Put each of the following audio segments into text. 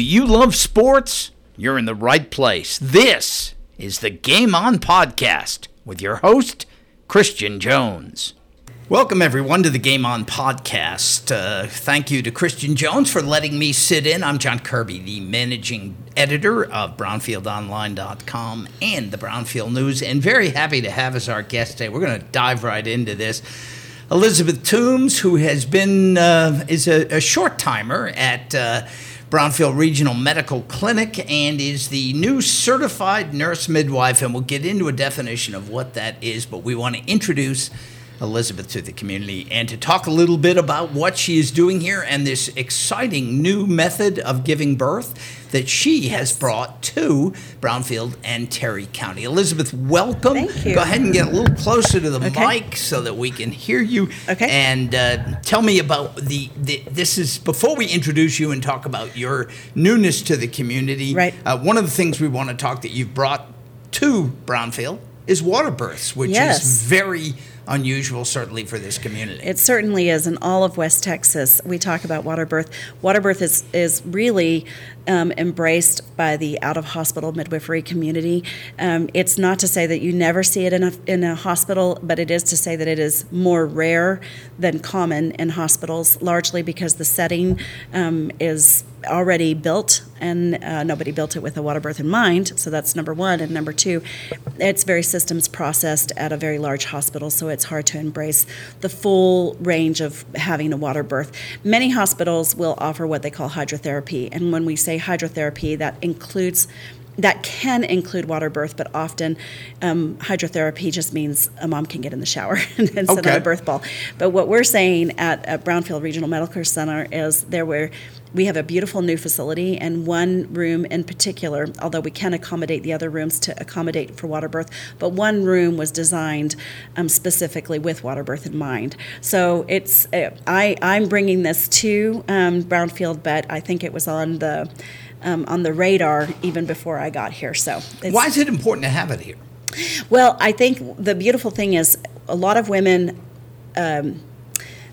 you love sports? You're in the right place. This is the Game On Podcast with your host, Christian Jones. Welcome, everyone, to the Game On Podcast. Uh, thank you to Christian Jones for letting me sit in. I'm John Kirby, the managing editor of BrownfieldOnline.com and the Brownfield News, and very happy to have as our guest today. We're going to dive right into this. Elizabeth Tombes, who has been uh, is a, a short timer at uh, Brownfield Regional Medical Clinic and is the new certified nurse midwife. And we'll get into a definition of what that is, but we want to introduce Elizabeth to the community and to talk a little bit about what she is doing here and this exciting new method of giving birth that she has brought to Brownfield and Terry County. Elizabeth, welcome. Thank you. Go ahead and get a little closer to the Okay. mic so that we can hear you. Okay. And uh, tell me about the, the. This is before we introduce you and talk about your newness to the community. Right. Uh, one of the things we want to talk that you've brought to Brownfield is water births, which Yes. is very unusual, certainly for this community. It certainly is in all of West Texas. We talk about water birth. Water birth is, is really um, embraced by the out of hospital midwifery community. Um, it's not to say that you never see it in a, in a hospital, but it is to say that it is more rare than common in hospitals, largely because the setting um, is already built and uh, nobody built it with a water birth in mind. So that's number one. And number two, it's very systems processed at a very large hospital, so it's hard to embrace the full range of having a water birth. Many hospitals will offer what they call hydrotherapy. And when we say hydrotherapy, that includes that can include water birth, but often um, hydrotherapy just means a mom can get in the shower and sit Okay. on a birth ball. But what we're saying at, at Brownfield Regional Medical Center is there were we have a beautiful new facility and one room in particular, although we can accommodate the other rooms to accommodate for water birth, but one room was designed um, specifically with water birth in mind. So it's uh, I I'm bringing this to um, Brownfield, but I think it was on the um, on the radar even before I got here. So it's, Why is it important to have it here? well, I think the beautiful thing is a lot of women, um,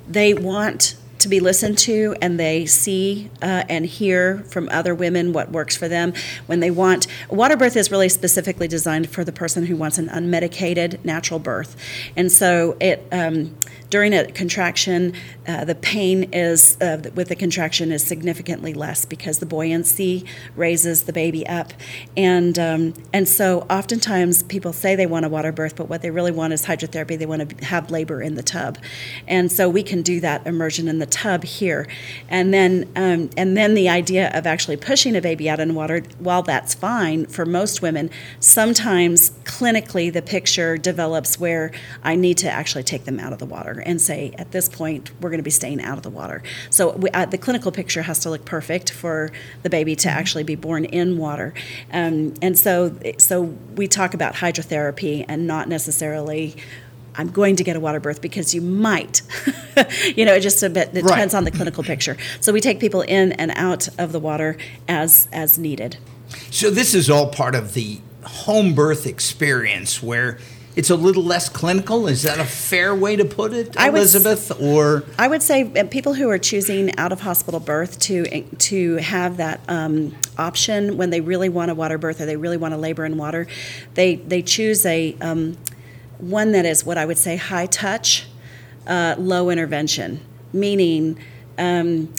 they want to be listened to and they see uh, and hear from other women what works for them when they want. Water birth is really specifically designed for the person who wants an unmedicated natural birth. And so it um, during a contraction uh, the pain is uh, with the contraction is significantly less because the buoyancy raises the baby up. And um, and so oftentimes people say they want a water birth but what they really want is hydrotherapy. They want to have labor in the tub. And so we can do that immersion in the tub here. And then um, and then the idea of actually pushing a baby out in water while that's fine for most women sometimes clinically the picture develops where I need to actually take them out of the water and say at this point we're going to be staying out of the water so we, uh, the clinical picture has to look perfect for the baby to actually be born in water um, and so so we talk about hydrotherapy and not necessarily I'm going to get a water birth because you might. you know, it just a bit it Right. depends on the clinical picture. So we take people in and out of the water as as needed. So this is all part of the home birth experience where it's a little less clinical. Is that a fair way to put it, I would Elizabeth? Or I would say uh, people who are choosing out of hospital birth to to have that um, option when they really want a water birth or they really want to labor in water, they they choose a um, one that is what I would say high touch, uh, low intervention, meaning. Um,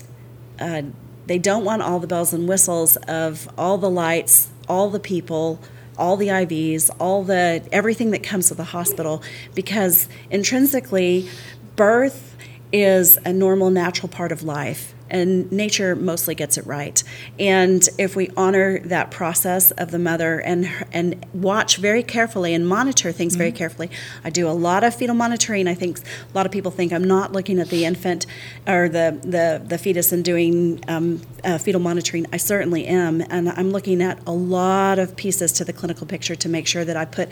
uh, they don't want all the bells and whistles of all the lights, all the people, all the IVs, all the everything that comes with the hospital, because intrinsically, birth is a normal, natural part of life. And nature mostly gets it right. And if we honor that process of the mother and and watch very carefully and monitor things very carefully, I do a lot of fetal monitoring. I think a lot of people think I'm not looking at the infant or the the, the fetus and doing um, uh, fetal monitoring. I certainly am, and I'm looking at a lot of pieces to the clinical picture to make sure that I put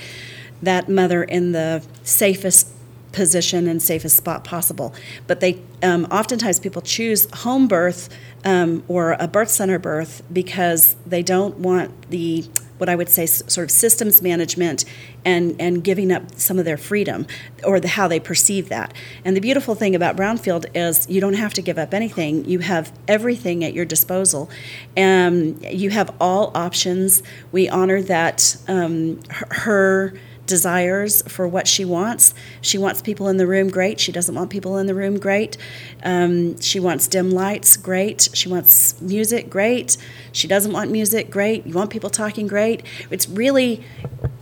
that mother in the safest position and safest spot possible. But they um, oftentimes people choose home birth um, or a birth center birth because they don't want the what I would say sort of systems management and, and giving up some of their freedom or the, how they perceive that. And the beautiful thing about Brownfield is you don't have to give up anything. You have everything at your disposal. and you have all options. We honor that um, her desires for what she wants. She wants people in the room, great. She doesn't want people in the room, great. Um, she wants dim lights, great. She wants music, great. She doesn't want music, great. You want people talking, great. It's really,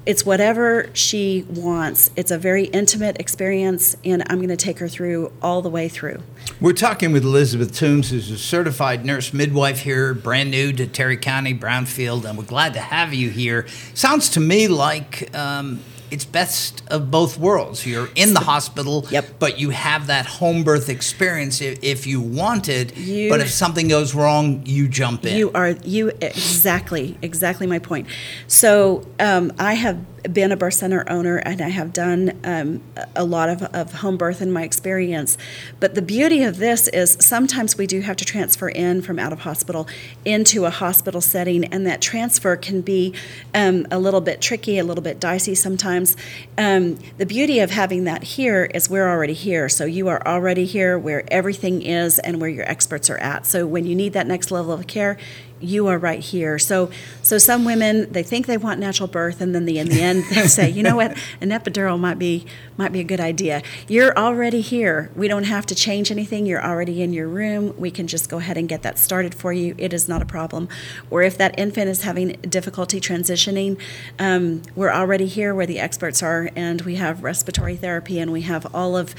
it's whatever she wants. It's a very intimate experience, and I'm going to take her through all the way through. We're talking with Elizabeth Tombes, who's a certified nurse midwife here, brand new to Terry County, Brownfield, and we're glad to have you here. Sounds to me like um, it's best of both worlds. You're in the hospital, yep. but you have that home birth experience if, if you want it. You, but if something goes wrong, you jump in. You are you exactly exactly my point. So um, I have been a birth center owner and I have done um, a lot of, of home birth in my experience. But the beauty of this is sometimes we do have to transfer in from out of hospital into a hospital setting, and that transfer can be um, a little bit tricky, a little bit dicey sometimes. Um, the beauty of having that here is we're already here. So you are already here where everything is and where your experts are at. So when you need that next level of care, you are right here. So, so some women they think they want natural birth, and then the, in the end they say, you know what, an epidural might be might be a good idea. You're already here. We don't have to change anything. You're already in your room. We can just go ahead and get that started for you. It is not a problem. Or if that infant is having difficulty transitioning, um, we're already here where the experts are, and we have respiratory therapy, and we have all of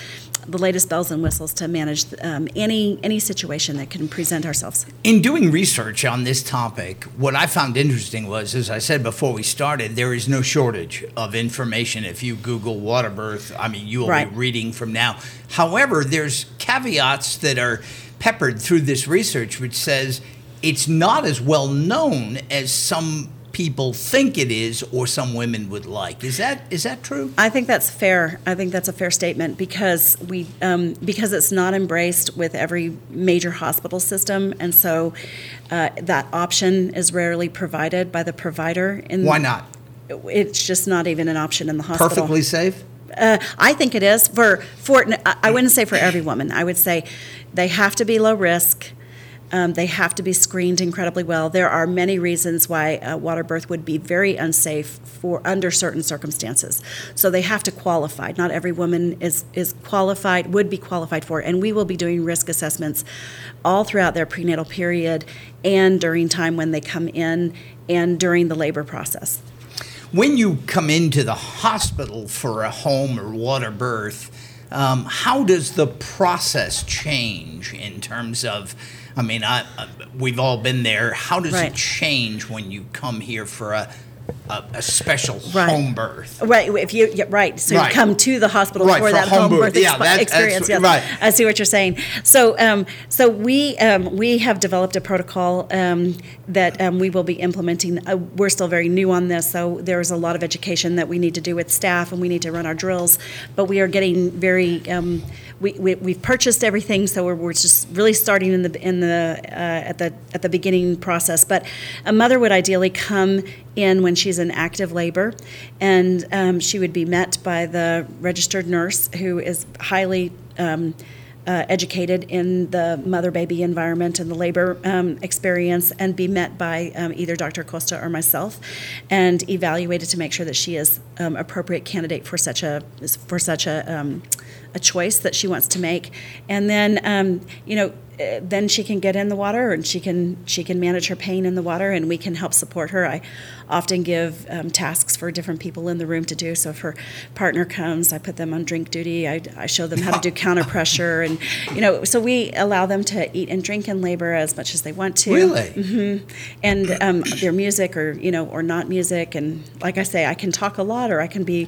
the latest bells and whistles to manage um, any any situation that can present ourselves. In doing research on this topic, what I found interesting was, as I said before we started, there is no shortage of information. If you Google water birth, I mean, you will right. be reading from now. However, there's caveats that are peppered through this research, which says it's not as well known as some people think it is or some women would like. Is that is that true? I think that's fair. I think that's a fair statement because we um, because it's not embraced with every major hospital system, and so uh, that option is rarely provided by the provider. In Why not? It's just not even an option in the hospital. Perfectly safe. Uh, I think it is for for. I wouldn't say for every woman. I would say they have to be low risk um, they have to be screened incredibly well. There are many reasons why a water birth would be very unsafe for under certain circumstances. So they have to qualify. Not every woman is is qualified, would be qualified for, and we will be doing risk assessments all throughout their prenatal period and during time when they come in and during the labor process. When you come into the hospital for a home or water birth, um, how does the process change in terms of I mean, I, I, we've all been there. How does right. it change when you come here for a a, a special right. home birth. Right. If you yeah, right, so right. you come to the hospital right, for, for that home, home birth, yeah, exp- experience. Yes. Right. I see what you're saying. So, um, so we um, we have developed a protocol um, that um, we will be implementing. Uh, we're still very new on this, so there's a lot of education that we need to do with staff, and we need to run our drills. But we are getting very um, we, we we've purchased everything, so we're, we're just really starting in the in the uh, at the at the beginning process. But a mother would ideally come in when she's in active labor, and um, she would be met by the registered nurse who is highly um, uh, educated in the mother baby environment and the labor um, experience and be met by um, either Dr. Acosta or myself and evaluated to make sure that she is um, appropriate candidate for such a for such a um, a choice that she wants to make. And then um, you know uh, then she can get in the water and she can she can manage her pain in the water and we can help support her. I often give um, tasks for different people in the room to do. So if her partner comes i put them on drink duty. I, I show them how to do counter pressure and you know so we allow them to eat and drink in labor as much as they want to. Really? Mm-hmm. and um, their music or you know or not music. And like i say i can talk a lot or i can be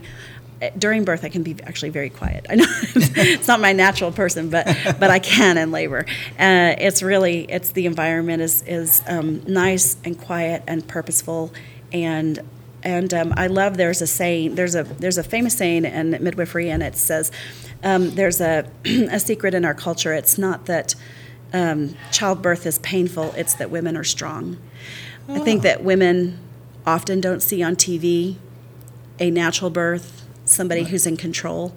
during birth I can be actually very quiet. I know it's not my natural person, but but I can in labor. Uh, it's really it's the environment is is um, nice and quiet and purposeful, and and um, I love there's a saying there's a there's a famous saying in midwifery and it says um, there's a a secret in our culture. It's not that um, childbirth is painful; it's that women are strong. Oh. I think that women often don't see on TV a natural birth, somebody who's in control.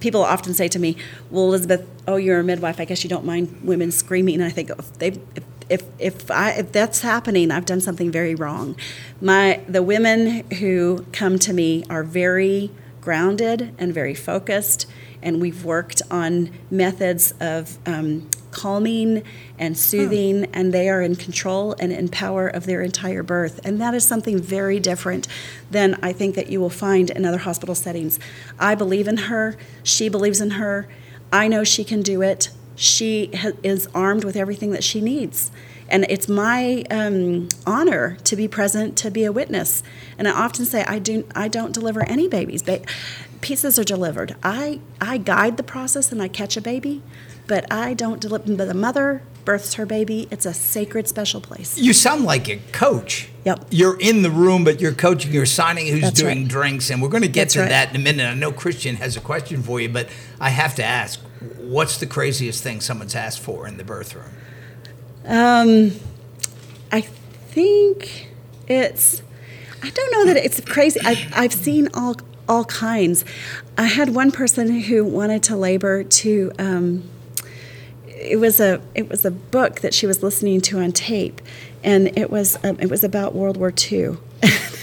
People often say to me, "Well, Elizabeth, oh, you're a midwife. I guess you don't mind women screaming." And I think if they, if if if, I, if that's happening, I've done something very wrong. My the women who come to me are very grounded and very focused, and we've worked on methods of um, calming and soothing, and they are in control and in power of their entire birth. And that is something very different than I think that you will find in other hospital settings. I believe in her, she believes in her. I know she can do it. She ha- is armed with everything that she needs. And it's my um, honor to be present, to be a witness. And I often say, I, do, I don't deliver any babies. Ba- pieces are delivered. I, I guide the process and I catch a baby, but I don't deliver. But the mother births her baby. It's a sacred, special place. You sound like a coach. Yep. You're in the room, but you're coaching, you're signing who's That's doing right. drinks, and we're going to get That's to right. that in a minute. I know Christian has a question for you, but I have to ask what's the craziest thing someone's asked for in the birth room? Um, I think it's. I don't know that it's crazy. I've, I've seen all all kinds. I had one person who wanted to labor to. Um, it was a it was a book that she was listening to on tape, and it was um, it was about World War II.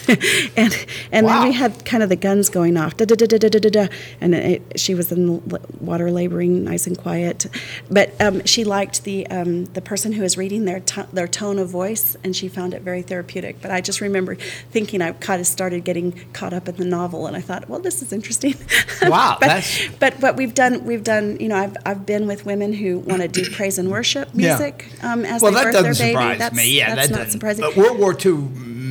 and and Wow. then we had kind of the guns going off, da da da da da da da, and it, she was in the water laboring, nice and quiet. But um, she liked the um, the person who was reading their to- their tone of voice, and she found it very therapeutic. But I just remember thinking I kind of started getting caught up in the novel, and I thought, well, this is interesting. Wow, but, that's- but what we've done, we've done. You know, I've I've been with women who want to do praise and worship Yeah. music um, as well, they that birth doesn't their baby. surprise that's, me. Yeah, that's that not doesn't. surprising. But World War II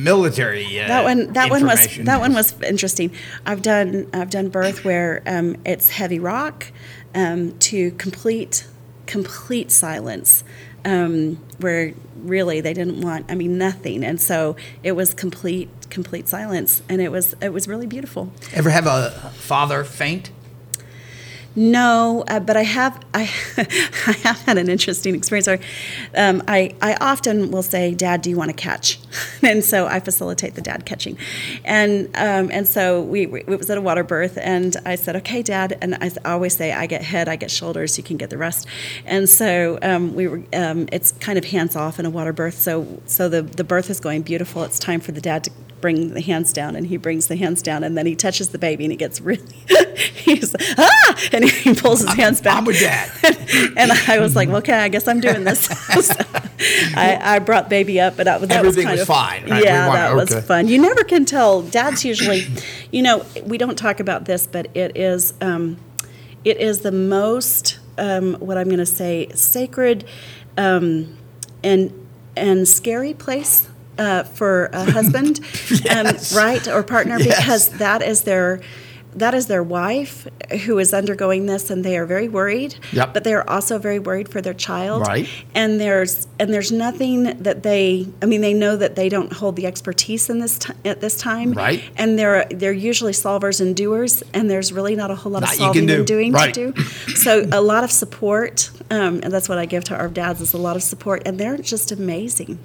military. Uh, that one that one was that one was interesting i've done i've done birth where um, it's heavy rock um, to complete complete silence um, where really they didn't want i mean nothing and so it was complete complete silence and it was it was really beautiful Ever have a father faint? No, uh, but I have I, I have had an interesting experience. Um, I I often will say, "Dad, do you want to catch?" and so I facilitate the dad catching, and um, and so we, we it was at a water birth, and I said, "Okay, Dad," and I always say, "I get head, I get shoulders, you can get the rest," and so um, we were um, it's kind of hands off in a water birth, so so the the birth is going beautiful. It's time for the dad to bring the hands down and he brings the hands down and then he touches the baby and he gets really he's ah and he pulls his hands back I'm with dad. and I was like, okay, I guess I'm doing this. So I, I brought baby up, but that, Everything was kind was of fine, right? Yeah, want- that was fun. You never can tell. Dad's usually, you know, we don't talk about this, but it is, um, it is the most, um, what I'm going to say, sacred, um, and and scary place. Uh, for a husband, Yes. um, right, or partner, Yes. because that is their that is their wife who is undergoing this, and they are very worried. Yep. But they are also very worried for their child. Right. And there's and there's nothing that they. I mean, they know that they don't hold the expertise in this ti at this time. Right. And they're they're usually solvers and doers, and there's really not a whole lot Lot of solving do. and doing Right. to do. So a lot of support, um, and that's what I give to our dads is a lot of support, and they're just amazing.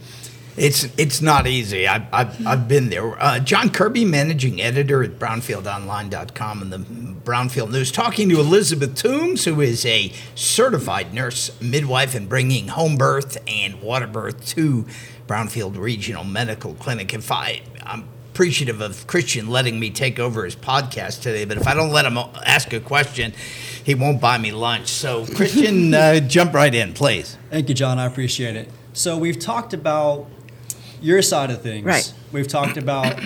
It's it's not easy. I've, I've, I've been there. Uh, John Kirby, managing editor at BrownfieldOnline.com and the Brownfield News, talking to Elizabeth Tombes, who is a certified nurse midwife and bringing home birth and water birth to Brownfield Regional Medical Clinic. If I, I'm appreciative of Christian letting me take over his podcast today, but if I don't let him ask a question, he won't buy me lunch. So, Christian, uh, jump right in, please. Thank you, John. I appreciate it. So we've talked about your side of things. Right. We've talked about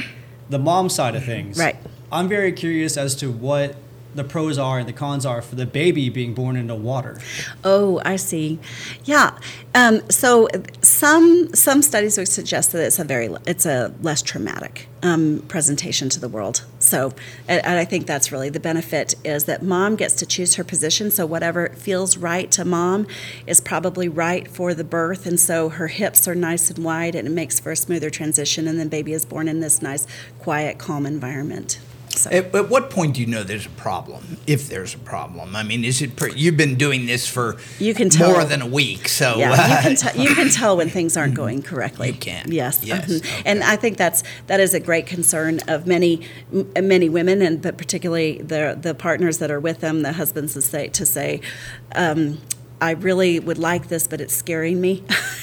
the mom side of things. Right. I'm very curious as to what the pros are and the cons are for the baby being born into water. Oh, I see. Yeah. Um, so some some studies would suggest that it's a very it's a less traumatic um, presentation to the world. So, and, and I think that's really the benefit is that mom gets to choose her position. So whatever feels right to mom is probably right for the birth, and so her hips are nice and wide, and it makes for a smoother transition. And then baby is born in this nice, quiet, calm environment. So. At, at what point do you know there's a problem? If there's a problem, I mean, is it? Pre- you've been doing this for You can tell. more than a week, so yeah, you can, te- you can tell when things aren't going correctly. You can. Yes. Yes, Mhm. okay. And I think that's that is a great concern of many m- many women, and but particularly the the partners that are with them, the husbands to say to say. Um, I really would like this, but it's scaring me.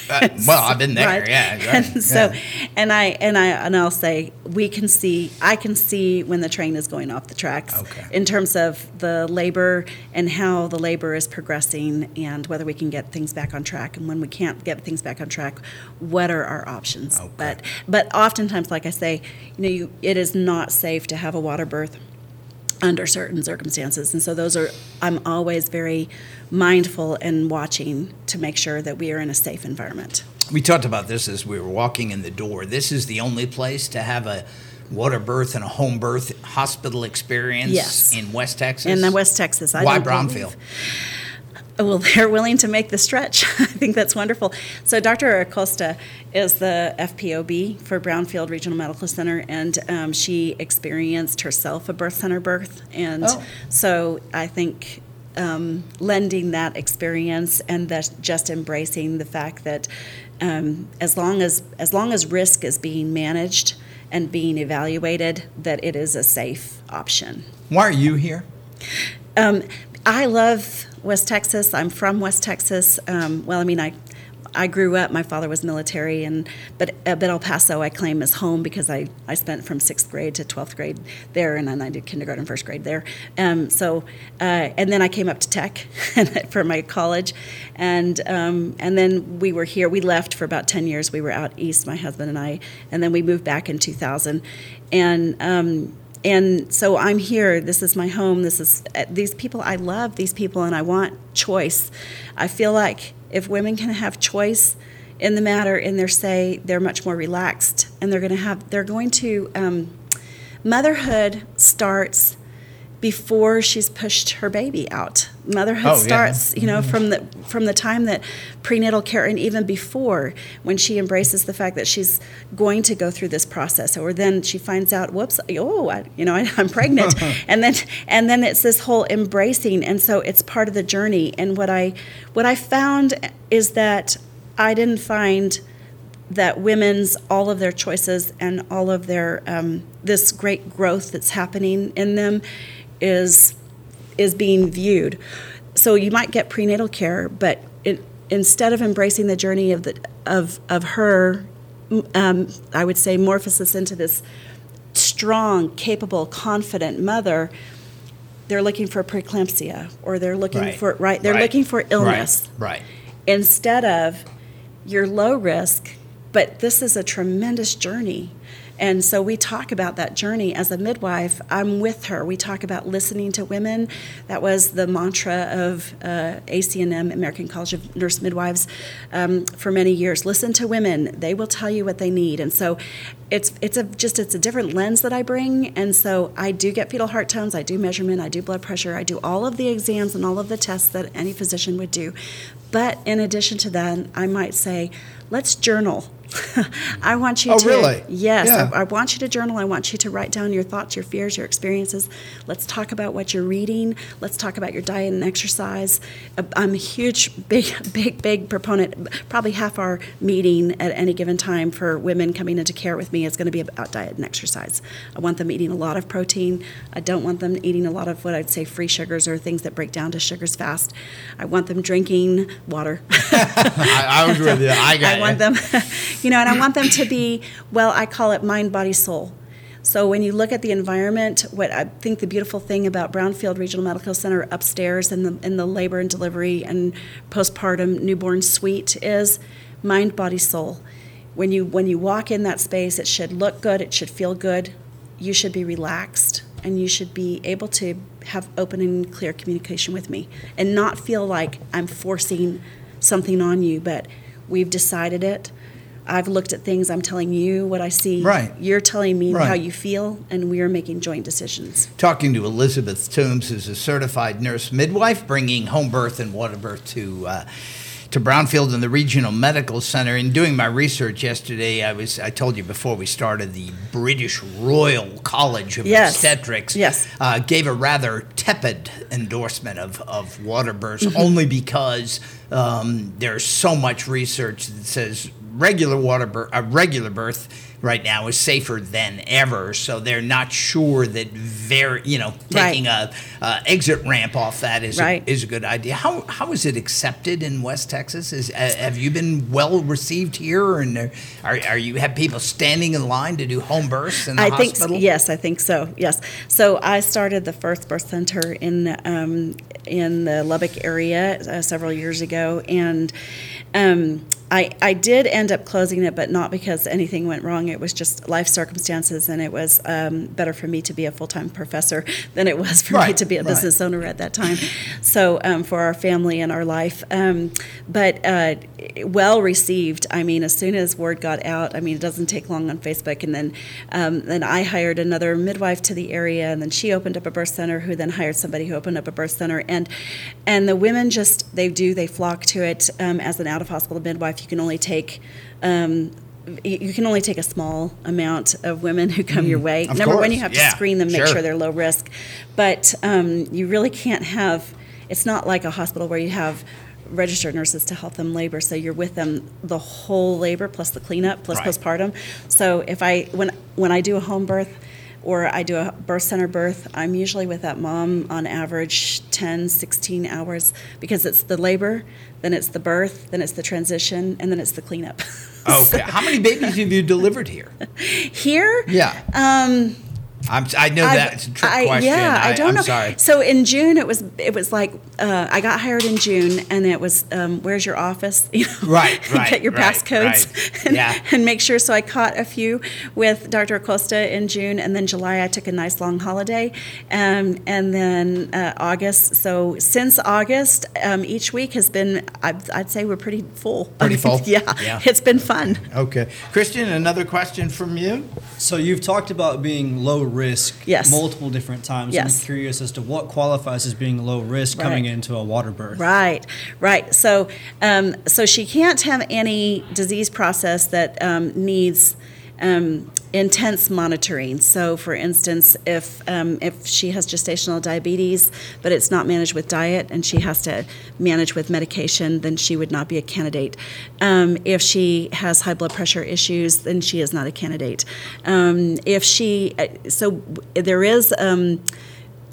Uh, well, I've been there, Right? yeah, right, And so, yeah. and I and I and I'll say we can see. I can see when the train is going off the tracks Okay. in terms of the labor and how the labor is progressing and whether we can get things back on track and when we can't get things back on track what are our options Okay. but but oftentimes like i say you know you, it is not safe to have a water birth under certain circumstances and so those are i'm always very mindful and watching to make sure that we are in a safe environment We talked about this as we were walking in the door. This is the only place to have a water birth and a home birth hospital experience Yes. in West Texas. in the west texas I Why don't believe- Brownfield? Well, they're willing to make the stretch. I think that's wonderful. So, Dr. Acosta is the FPOB for Brownfield Regional Medical Center, and um, she experienced herself a birth center birth. And Oh. so, I think um, lending that experience and that just embracing the fact that um, as long as as long as risk is being managed and being evaluated, that it is a safe option. Why are you here? Um, I love West Texas. I'm from West Texas. Um, well, I mean, I I grew up. My father was military, and but uh, but El Paso I claim as home because I, I spent from sixth grade to twelfth grade there, and then I did kindergarten, first grade there. Um, so uh, and then I came up to Tech for my college, and um, and then we were here. We left for about ten years. We were out east, my husband and I, and then we moved back in 2000, and. Um, and so I'm here. This is my home. This is uh, these people. I love these people, and I want choice. I feel like if women can have choice in the matter, in their say, they're much more relaxed, and they're going to have. They're going to. Um, motherhood starts before she's pushed her baby out. Motherhood Oh, yeah. starts, you know, from the from the time that prenatal care and even before when she embraces the fact that she's going to go through this process or then she finds out whoops oh I, you know I, i'm pregnant and then and then it's this whole embracing and so it's part of the journey and what i what i found is that i didn't find that women's all of their choices and all of their um, this great growth that's happening in them is is being viewed. So you might get prenatal care, but it, instead of embracing the journey of the of of her, um, I would say morphosis into this strong, capable, confident mother. They're looking for preeclampsia, or they're looking Right. for right. They're Right. looking for illness Right. right. instead of you're low risk, but this is a tremendous journey. And so we talk about that journey as a midwife. I'm with her. We talk about listening to women. That was the mantra of uh, ACNM, American College of Nurse Midwives, um, for many years. Listen to women; they will tell you what they need. And so, it's it's a just it's a different lens that I bring. And so I do get fetal heart tones. I do measurement. I do blood pressure. I do all of the exams and all of the tests that any physician would do. But in addition to that, I might say, let's journal. I want you Oh, to. really? Yes, Yeah. I, I want you to journal. I want you to write down your thoughts, your fears, your experiences. Let's talk about what you're reading. Let's talk about your diet and exercise. Uh, I'm a huge, big, big, big proponent. Probably half our meeting at any given time for women coming into care with me is going to be about diet and exercise. I want them eating a lot of protein. I don't want them eating a lot of what I'd say free sugars or things that break down to sugars fast. I want them drinking water. I, I was with you. I got I want you. them, you know, and I want them to be, well, I call it mind, body, soul. So when you look at the environment, what I think the beautiful thing about Brownfield Regional Medical Center upstairs in the in the labor and delivery and postpartum newborn suite is mind, body, soul. When you when you walk in that space, it should look good, it should feel good. You should be relaxed and you should be able to have open and clear communication with me and not feel like I'm forcing something on you, but we've decided it. I've looked at things, I'm telling you what I see. Right. You're telling me Right. how you feel, and we are making joint decisions. Talking to Elizabeth Tombes, who's a certified nurse midwife, bringing home birth and water birth to uh, to Brownfield and the Regional Medical Center. In doing my research yesterday, I was I told you before we started the British Royal College of Yes. Obstetrics Yes. uh, gave a rather tepid endorsement of, of water births Mm-hmm. only because um, there's so much research that says regular water birth, a regular birth right now is safer than ever. So they're not sure that very, you know, taking a, a exit ramp off that is Right. a, is a good idea. How how is it accepted in West Texas? Is uh, have you been well received here, and are are you have people standing in line to do home births in the I think yes, I think so. Yes. So I started the first birth center in um, in the Lubbock area uh, several years ago, and um, I I did end up closing it, but not because anything went wrong. It was just life circumstances, and it was um, better for me to be a full time professor than it was for me to be a right. business owner at that time. So um, for our family and our life, um, but uh, well received. I mean, as soon as word got out, I mean, it doesn't take long on Facebook, and then um, then I hired another midwife to the area, and then she opened up a birth center, who then hired somebody who opened up a birth center, and and the women just they do they flock to it. Um, as an out of hospital midwife, you can only take. Um, you can only take a small amount of women who come your way. Mm, of Number one, you have to screen them, make sure. sure they're low risk, but um, you really can't have. It's not like a hospital where you have registered nurses to help them labor, so you're with them the whole labor plus the cleanup plus Right. postpartum. So if I when when I do a home birth or I do a birth center birth, I'm usually with that mom on average 10, 16 hours because it's the labor, then it's the birth, then it's the transition, and then it's the cleanup. Okay. How many babies have you delivered here? Here, Yeah. um, I'm, I know I've- that's a trick I- question. Yeah, I, don't am know. sorry. So in June, it was it was like uh, I got hired in June, and it was um, where's your office? You know, Right, right, Get your right, passcodes, right. and, Yeah. and make sure. So I caught a few with Dr. Acosta in June, and then July I took a nice long holiday, um, and then uh, August. So since August, um, each week has been I'd, I'd say we're pretty full. Pretty full? yeah, Yeah. it's been fun. Okay. Christian, another question from you? So you've talked about being low risk Yes. multiple different times. Yes. I'm curious as to what qualifies as being low risk coming into a water birth. Right, right. So, um, so she can't have any disease process that um, needs um, intense monitoring. So, for instance, if um, if she has gestational diabetes, but it's not managed with diet, and she has to manage with medication, then she would not be a candidate. Um, if she has high blood pressure issues, then she is not a candidate. Um, if she, uh, so there is. Um,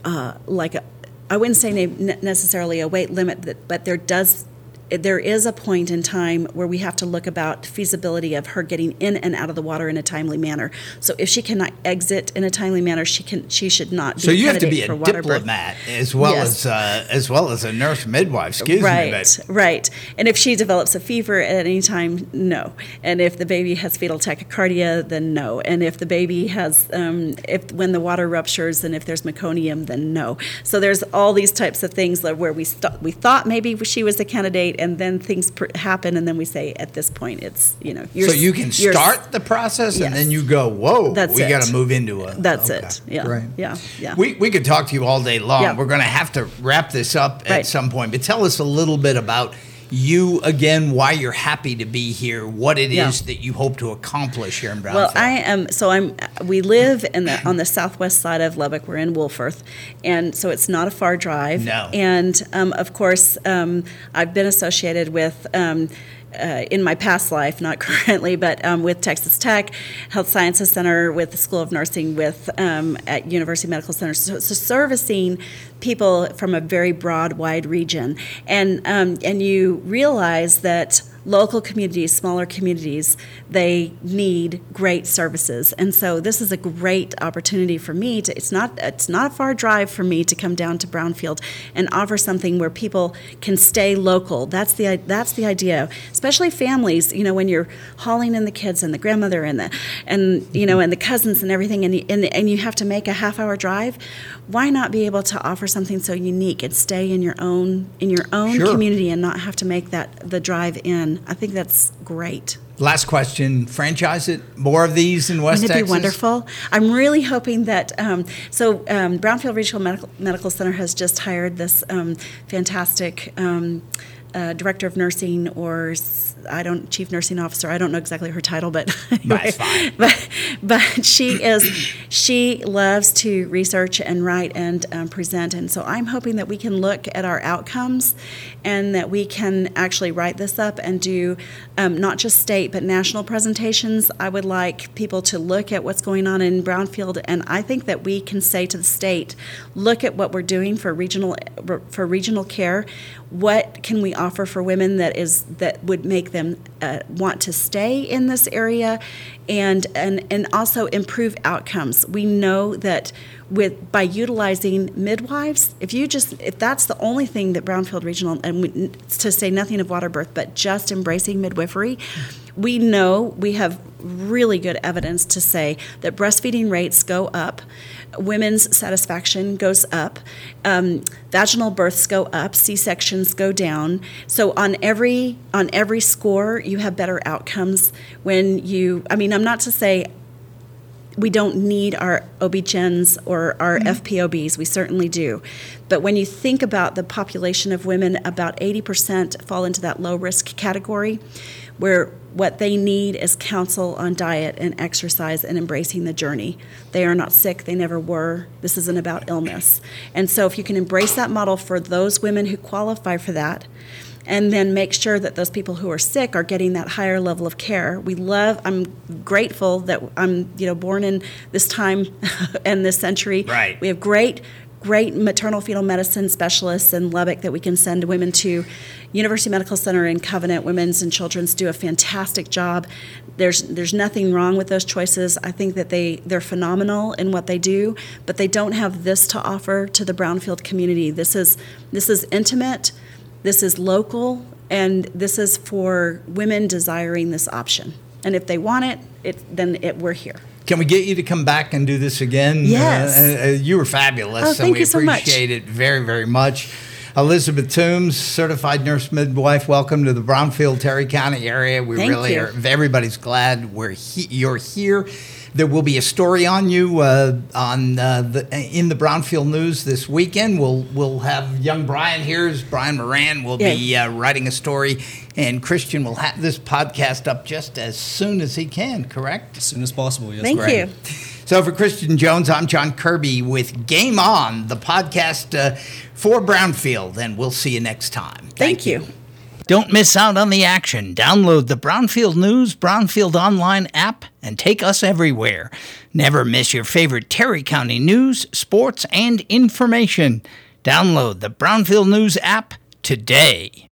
uh, like a, I wouldn't say necessarily a weight limit, but there does there is a point in time where we have to look about feasibility of her getting in and out of the water in a timely manner. So if she cannot exit in a timely manner, she can she should not be So you have to be a for water birth. diplomat as well Yes. as uh, as well as a nurse midwife. Excuse right, me, but right. And if she develops a fever at any time, no. And if the baby has fetal tachycardia, then no. And if the baby has, um, if when the water ruptures, and if there's meconium, then no. So there's all these types of things that where we st- we thought maybe she was a candidate, and then things pr- happen, and then we say at this point it's you know you're so you can start the process and then you go, whoa, That's we got to move into a. That's okay, it. Yeah, yeah, yeah. We, we could talk to you all day long. Yeah. We're going to have to wrap this up at some point. But tell us a little bit about you again, why you're happy to be here, what it is Yeah. that you hope to accomplish here in Brownfield. Well, I am. So I'm. We live in the on the southwest side of Lubbock. We're in Wolfforth, and so it's not a far drive. No. And um, of course, um, I've been associated with. Um, uh, in my past life, not currently, but um, with Texas Tech, Health Sciences Center, with the School of Nursing, with um, at University Medical Center, so, so servicing people from a very broad, wide region, and um, and you realize that local communities, smaller communities, they need great services. And so this is a great opportunity for me to it's not it's not a far drive for me to come down to Brownfield and offer something where people can stay local. That's the that's the idea. Especially families, you know, when you're hauling in the kids and the grandmother and the and you know and the cousins and everything and you, and, and you have to make a half hour drive, why not be able to offer something so unique and stay in your own in your own Sure. community and not have to make that the drive in. I think that's great. Last question: franchise it more of these in West Wouldn't it be wonderful? I'm really hoping that. Um, so, um, Brownfield Regional Medical, Medical Center has just hired this um, fantastic um, uh, director of nursing or I don't chief nursing officer. I don't know exactly her title, but anyway, fine. but but she is she loves to research and write and um, present, and so I'm hoping that we can look at our outcomes and that we can actually write this up and do um, not just state but national presentations. I would like people to look at what's going on in Brownfield, and I think that we can say to the state, look at what we're doing for regional for regional care. What can we offer for women that is that would make them uh, want to stay in this area, and and and also improve outcomes? We know that with by utilizing midwives, if you just if that's the only thing that Brownfield Regional and we, to say nothing of water birth, but just embracing midwifery, we know we have really good evidence to say that breastfeeding rates go up, women's satisfaction goes up, um, vaginal births go up, C sections go down. So on every on every score, you have better outcomes when you. I mean, I'm not to say we don't need our OB-GYNs or our FPOBs. We certainly do. But when you think about the population of women, about 80% fall into that low risk category where what they need is counsel on diet and exercise and embracing the journey. They are not sick, they never were. This isn't about illness. And so if you can embrace that model for those women who qualify for that, and then make sure that those people who are sick are getting that higher level of care. We love. I'm grateful that I'm you know born in this time and this century. Right. We have great. Great maternal fetal medicine specialists in Lubbock that we can send women to. University Medical Center in Covenant Women's and Children's do a fantastic job. There's there's nothing wrong with those choices. I think that they they're phenomenal in what they do, but they don't have this to offer to the Brownfield community. This is this is intimate. This is local, and this is for women desiring this option. And if they want it, it then it, we're here. Can we get you to come back and do this again? Yes. Uh, uh, you were fabulous. Oh, and thank we you so much. appreciate it very, very much. Elizabeth Tombes, certified nurse midwife, welcome to the Brownfield Terry County area. We Thank really you. are. Everybody's glad we're he- you're here. There will be a story on you uh, on uh, the in the Brownfield News this weekend. We'll we'll have young Brian here. Brian Moran will be uh, writing a story, and Christian will have this podcast up just as soon as he can. Correct? As soon as possible, yes. Thank ma'am. you. So for Christian Jones, I'm John Kirby with Game On, the podcast uh, for Brownfield, and we'll see you next time. Thank you. Don't miss out on the action. Download the Brownfield News, Brownfield Online app, and take us everywhere. Never miss your favorite Terry County news, sports, and information. Download the Brownfield News app today.